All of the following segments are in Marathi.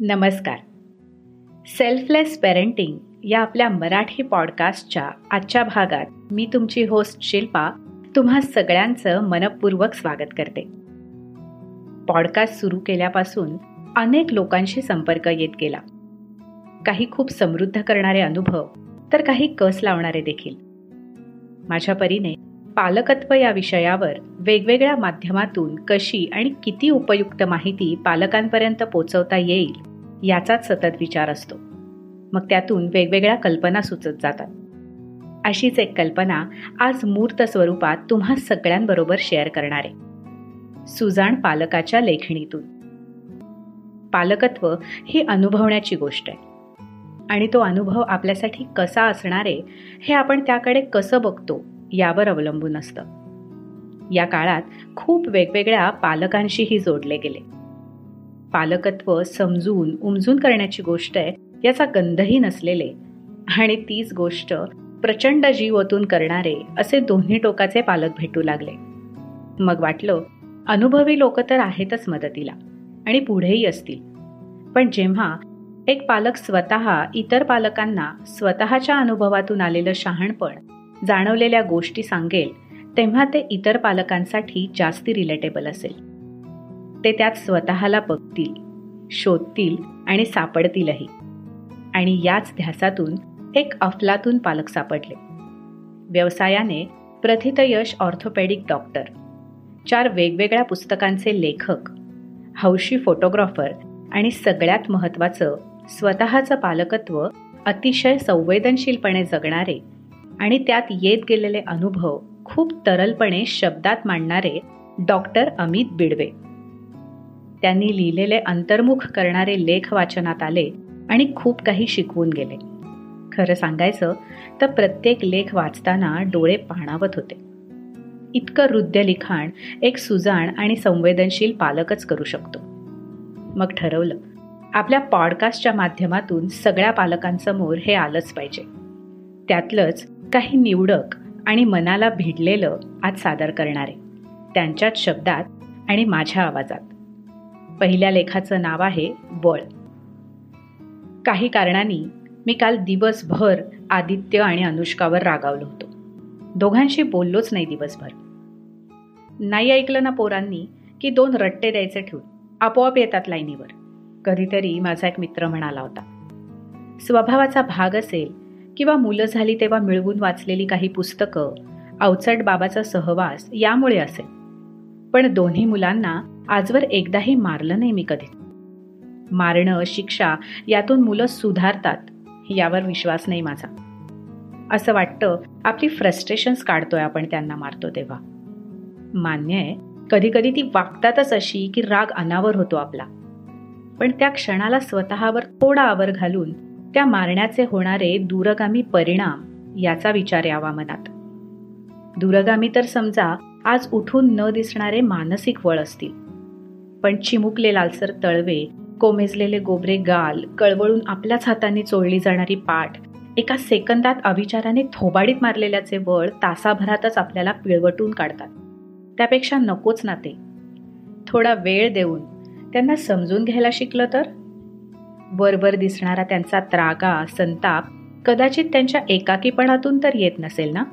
नमस्कार. सेल्फलेस पेरेंटिंग या आपल्या मराठी पॉडकास्टच्या आजच्या भागात मी तुमची होस्ट शिल्पा तुम्हा सगळ्यांचं मनपूर्वक स्वागत करते. पॉडकास्ट सुरू केल्यापासून अनेक लोकांशी संपर्क येत गेला. काही खूप समृद्ध करणारे अनुभव तर काही कस लावणारे देखील. माझ्या परीने पालकत्व या विषयावर वेगवेगळ्या माध्यमातून कशी आणि किती उपयुक्त माहिती पालकांपर्यंत पोचवता येईल याचाच सतत विचार असतो. मग त्यातून वेगवेगळ्या कल्पना सुचत जातात. अशीच एक कल्पना आज मूर्त स्वरूपात तुम्हा सगळ्यांबरोबर शेअर करणार. आहे सुजाण पालकाच्या लेखणीतून. पालकत्व ही अनुभवण्याची गोष्ट आहे. आणि तो अनुभव आपल्यासाठी कसा असणार आहे हे आपण त्याकडे कसं बघतो यावर अवलंबून असतं. या काळात खूप वेगवेगळ्या पालकांशीही जोडले गेले. पालकत्व समजून उमजून करण्याची गोष्ट आहे याचा गंधही नसलेले. आणि तीच गोष्ट प्रचंड जीव ओतून करणारे असे दोन्ही टोकाचे पालक भेटू लागले. मग वाटलं अनुभवी लोक तर आहेतच मदतीला आणि पुढेही असतील. पण जेव्हा एक पालक स्वतः इतर पालकांना स्वतःच्या अनुभवातून आलेलं शहाणपण जाणवलेल्या गोष्टी सांगेल तेव्हा ते इतर पालकांसाठी जास्ती रिलेटेबल असेल. ते त्यात स्वतःला बघतील शोधतील आणि सापडतीलही. आणि याच ध्यासातून एक अफलातून पालक सापडले. व्यवसायाने प्रथितयश ऑर्थोपेडिक डॉक्टर चार वेगवेगळ्या पुस्तकांचे लेखक हौशी फोटोग्राफर आणि सगळ्यात महत्त्वाचं स्वतःचं पालकत्व अतिशय संवेदनशीलपणे जगणारे आणि त्यात येत गेलेले अनुभव खूप तरलपणे शब्दात मांडणारे डॉक्टर अमित बिडवे. त्यांनी लिहिलेले अंतर्मुख करणारे लेख वाचनात आले आणि खूप काही शिकवून गेले. खरं सांगायचं तर प्रत्येक लेख वाचताना डोळे पाणावत होते. इतकं हृदय लिखाण एक सुजाण आणि संवेदनशील पालकच करू शकतो. मग ठरवलं आपल्या पॉडकास्टच्या माध्यमातून सगळ्या पालकांसमोर हे आलंच पाहिजे. त्यातलंच काही निवडक आणि मनाला भिडलेलं आज सादर करणारे. त्यांच्याच शब्दात आणि माझ्या आवाजात. पहिल्या लेखाचं नाव आहे बळ. काही कारणांनी मी काल दिवसभर आदित्य आणि अनुष्कावर रागावलो होतो. दोघांशी बोललोच नाही दिवसभर. नाही ऐकलं ना पोरांनी की दोन रट्टे द्यायचे ठेवून आपोआप येतात लाईनीवर. कधीतरी माझा एक मित्र म्हणाला होता. स्वभावाचा भाग असेल किंवा मुलं झाली तेव्हा मिळवून वाचलेली काही पुस्तकं अवचट बाबाचा सहवास यामुळे असेल. पण दोन्ही मुलांना आजवर एकदाही मारलं नाही मी कधी. मारणं शिक्षा यातून मुलं सुधारतात यावर विश्वास नाही माझा. असं वाटतं आपली फ्रस्ट्रेशन्स काढतोय आपण त्यांना मारतो तेव्हा. मान्य आहे कधी कधी ती वागतातच अशी की राग अनावर होतो आपला. पण त्या क्षणाला स्वतःवर थोडा आवर घालून त्या मारण्याचे होणारे दूरगामी परिणाम याचा विचार यावा मनात. दूरगामी तर समजा आज उठून न दिसणारे मानसिक वळ असतील. पण चिमुकले लालसर तळवे कोमेजलेले गोबरे गाल कळवळून आपल्याच हाताने चोळली जाणारी पाठ एका सेकंदात अविचाराने थोबाडीत मारलेल्याचे वळ तासाभरातच आपल्याला पिळवटून काढतात. त्यापेक्षा नकोच ना ते. थोडा वेळ देऊन त्यांना समजून घ्यायला शिकलं तर? वरवर दिसणारा त्यांचा त्रागा संताप कदाचित त्यांच्या एकाकीपणातून तर येत नसेल ना?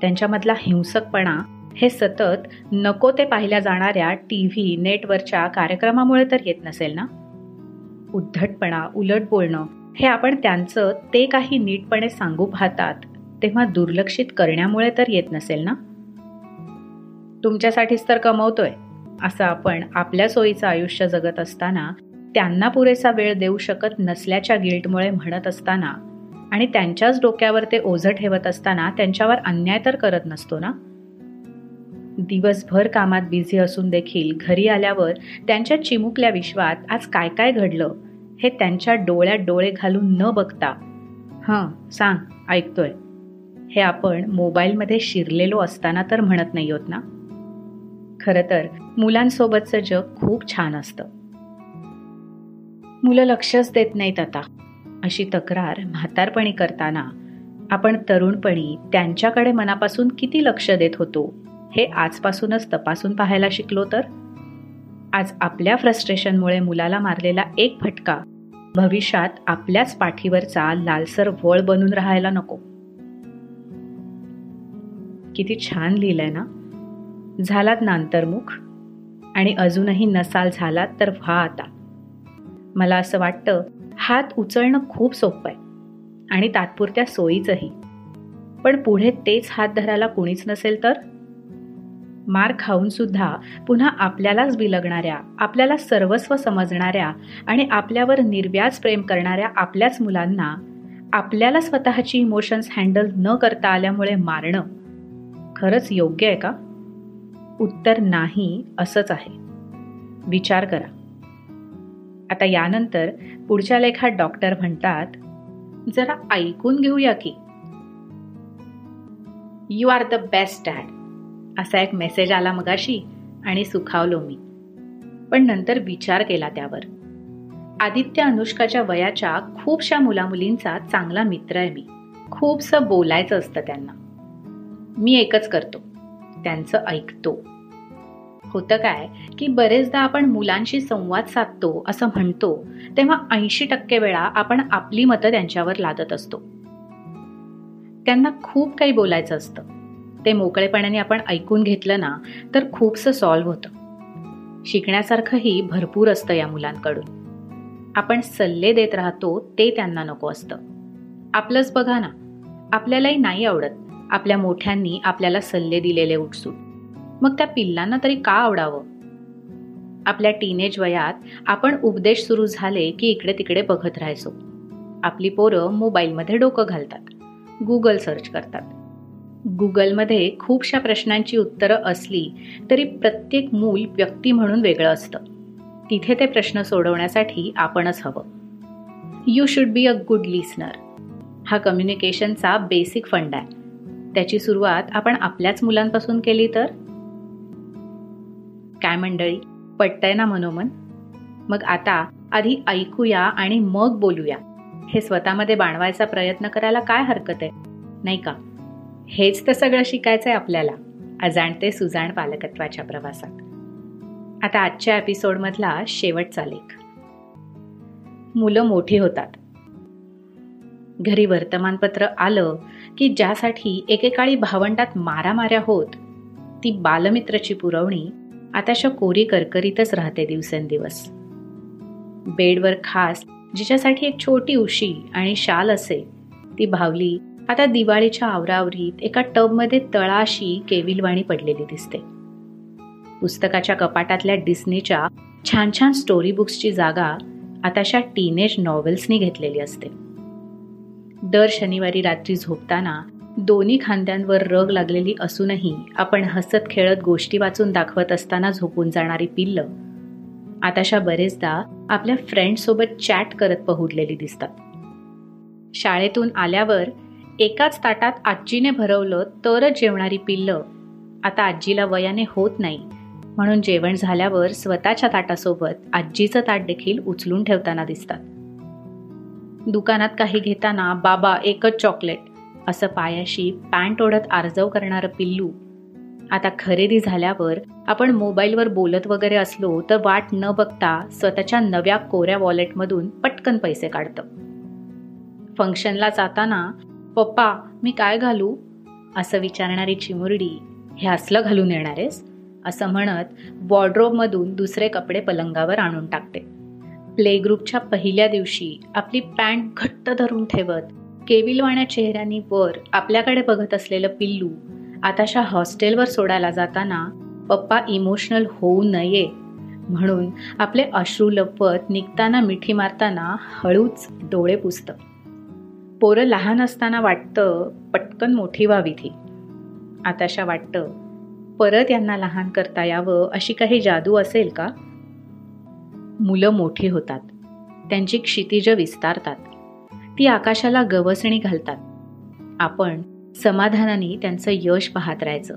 त्यांच्यामधला हिंसकपणा हे सतत नको ते पाहिल्या जाणाऱ्या टी व्ही नेटवरच्या कार्यक्रमामुळे तर येत नसेल ना? उद्धटपणा उलट बोलणं हे आपण त्यांचं ते काही नीटपणे सांगू पाहतात तेव्हा दुर्लक्षित करण्यामुळे तर येत नसेल ना? तुमच्यासाठीच तर कमवतोय असं आपण आपल्या सोयीचं आयुष्य जगत असताना त्यांना पुरेसा वेळ देऊ शकत नसल्याच्या गिल्टमुळे म्हणत असताना आणि त्यांच्याच डोक्यावर ते ओझं ठेवत असताना त्यांच्यावर अन्याय तर करत नसतो ना? दिवसभर कामात बिझी असून देखील घरी आल्यावर त्यांच्या चिमुकल्या विश्वात आज काय काय घडलं हे त्यांच्या डोळ्यात डोळे घालून न बघता. हां सांग ऐकतोय. हे आपण मोबाईलमध्ये शिरलेलो असताना तर म्हणत नाही होत ना? खरं तर मुलांसोबतचं जग खूप छान असतं. मुलं लक्षच देत नाहीत आता. अशी तक्रार म्हातारपणी करताना आपण तरुणपणी त्यांच्याकडे मनापासून किती लक्ष देत होतो हे आजपासूनच तपासून पाहायला शिकलो तर? आज आपल्या फ्रस्ट्रेशनमुळे मुलाला मारलेला एक फटका भविष्यात आपल्याच पाठीवरचा लालसर वळ बनून राहायला नको. किती छान लिहिलंय ना? झालात ना अंतर्मुख आणि अजूनही नसाल झालात तर व्हा आता. मला असं वाटतं हात उचलणं खूप सोपं आहे आणि तात्पुरत्या सोयीचंही. पण पुढे तेच हात धरायला कुणीच नसेल तर? मार खाऊन सुद्धा पुन्हा आपल्यालाच बिलगणाऱ्या आपल्याला सर्वस्व समजणाऱ्या आणि आपल्यावर निर्व्याज प्रेम करणाऱ्या आपल्याच मुलांना आपल्याला स्वतःची इमोशन्स हँडल न करता आल्यामुळे मारणं खरंच योग्य आहे का? उत्तर नाही असंच आहे. विचार करा. आता यानंतर पुढच्या लेखात डॉक्टर म्हणतात जरा ऐकून घेऊया की. You are the best dad असा एक मेसेज आला मगाशी आणि सुखावलो मी. पण नंतर विचार केला त्यावर. आदित्य अनुष्काच्या वयाच्या खूपशा मुलामुलींचा चांगला मित्र आहे मी. खूपसं बोलायचं असतं त्यांना. मी एकच करतो. त्यांचं ऐकतो. होतं काय? की बरेचदा आपण मुलांशी संवाद साधतो असं म्हणतो तेव्हा ऐंशी टक्के वेळा आपण आपली मतं त्यांच्यावर लादत असतो. त्यांना खूप काही बोलायचं असतं. ते मोकळेपणाने आपण ऐकून घेतलं ना तर खूपसं सॉल्व्ह होतं. शिकण्यासारखंही भरपूर असतं या मुलांकडून. आपण सल्ले देत राहतो ते त्यांना नको असतं. आपलंच बघा ना. आपल्यालाही नाही आवडत. आपल्या मोठ्यांनी आपल्याला सल्ले दिलेले उठसूट मग त्या पिल्लांना तरी का आवडावं? आपल्या टीनेज वयात आपण उपदेश सुरू झाले की इकडे तिकडे बघत राहायचो. आपली पोरं मोबाईलमध्ये डोकं घालतात. गुगल सर्च करतात. गुगलमध्ये खूपशा प्रश्नांची उत्तरं असली तरी प्रत्येक मूल व्यक्ती म्हणून वेगळं असतं. तिथे ते प्रश्न सोडवण्यासाठी आपणच हवं. You should be a good listener हा कम्युनिकेशनचा बेसिक फंड आहे. त्याची सुरुवात आपण आपल्याच मुलांपासून केली तर? काय मंडळी? पटतंय ना मनोमन? मग आता आधी ऐकूया आणि मग बोलूया. हे स्वतःमध्ये बाणवायचा प्रयत्न करायला काय हरकत आहे? नाही का? हेच तर सगळं शिकायचं आहे आपल्याला अजाणते सुजाण पालकत्वाच्या प्रवासात. आता आजच्या एपिसोडमधला शेवटचा लेख. मुलं मोठी होतात. घरी वर्तमानपत्र आलं की ज्यासाठी एकेकाळी भावंडात मारामाऱ्या होत ती बालमित्रची पुरवणी आताशा कोरी करकरीतच राहते दिवसेंदिवस. बेडवर खास जिच्यासाठी एक छोटी उशी आणि शाल असे. ती भावली आता दिवाळीच्या आवरावरीत एका टबमध्ये तळाशी केविलवाणी पडलेली दिसते. पुस्तकाच्या कपाटातल्या डिस्नीच्या छान छान स्टोरी बुक्सची जागा आताशा टीनेज नॉव्हेल्सनी घेतलेली असते. दर शनिवारी रात्री झोपताना दोन्ही खांद्यांवर रग लागलेली असूनही आपण हसत खेळत गोष्टी वाचून दाखवत असताना झोपून जाणारी पिल्ल. आताशा बरेचदा आपल्या फ्रेंडसोबत चॅट करत पहुडलेली दिसतात. शाळेतून आल्यावर एकाच ताटात आजीने भरवलं तरच जेवणारी पिल्ल. आता आजीला वयाने होत नाही. म्हणून जेवण झाल्यावर स्वतःच्या ताटासोबत आजीचं ताट देखील उचलून ठेवताना दिसतात. दुकानात काही घेताना बाबा एकच चॉकलेट असं पायाशी पॅन्ट ओढत आर्जव करणारं पिल्लू. आता खरेदी झाल्यावर आपण मोबाईलवर बोलत वगैरे असलो तर वाट न बघता स्वतःच्या नव्या कोऱ्या वॉलेटमधून पटकन पैसे काढतं. फंक्शनला जाताना पप्पा मी काय घालू? असं विचारणारी चिमुरडी हे असलं घालून येणारेस? असं म्हणत वॉर्ड्रोबमधून दुसरे कपडे पलंगावर आणून टाकते. प्ले ग्रुपच्या पहिल्या दिवशी आपली पॅन्ट घट्ट धरून ठेवत केविलवाण्या चेहऱ्यांनी वर आपल्याकडे बघत असलेलं पिल्लू आताशा हॉस्टेलवर सोडायला जाताना पप्पा इमोशनल होऊ नये. म्हणून आपले अश्रू लपवत निघताना मिठी मारताना हळूच डोळे पुसतं. पोरं लहान असताना वाटतं पटकन मोठी व्हावी ती. आताशा वाटतं परत यांना लहान करता यावं अशी काही जादू असेल का? मुलं मोठी होतात. त्यांची क्षितिज विस्तारतात. ती आकाशाला गवसणी घालतात. आपण समाधानाने त्यांचं यश पाहत राहायचं.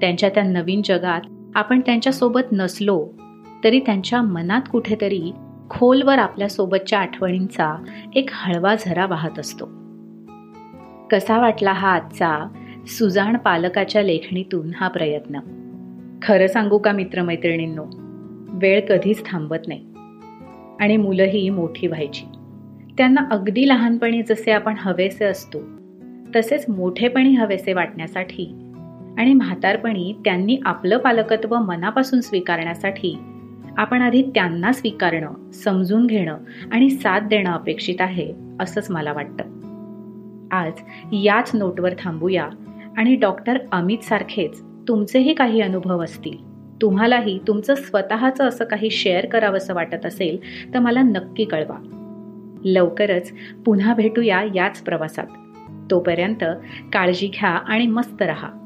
त्यांच्या त्या नवीन जगात आपण त्यांच्यासोबत नसलो तरी त्यांच्या मनात कुठेतरी खोलवर आपल्यासोबतच्या आठवणींचा एक हळवा झरा वाहत असतो. कसा वाटला हा आजचा सुजाण पालकाच्या लेखणीतून हा प्रयत्न? खरं सांगू का मित्रमैत्रिणींनो वेळ कधीच थांबत नाही. आणि मुलंही मोठी व्हायची. त्यांना अगदी लहानपणी जसे आपण हवेसे असतो तसेच मोठेपणी हवेसे वाटण्यासाठी आणि म्हातारपणी त्यांनी आपलं पालकत्व मनापासून स्वीकारण्यासाठी आपण आधी त्यांना स्वीकारणं समजून घेणं आणि साथ देणं अपेक्षित आहे असंच मला वाटतं. आज याच नोटवर थांबूया आणि डॉक्टर अमित सारखेच तुमचेही काही अनुभव असतील. तुम्हालाही तुमचं स्वतःचं असं काही शेअर करावंसं वाटत असेल तर मला नक्की कळवा. लवकरच पुन्हा भेटूया याच प्रवासात. तोपर्यंत काळजी घ्या आणि मस्त रहा.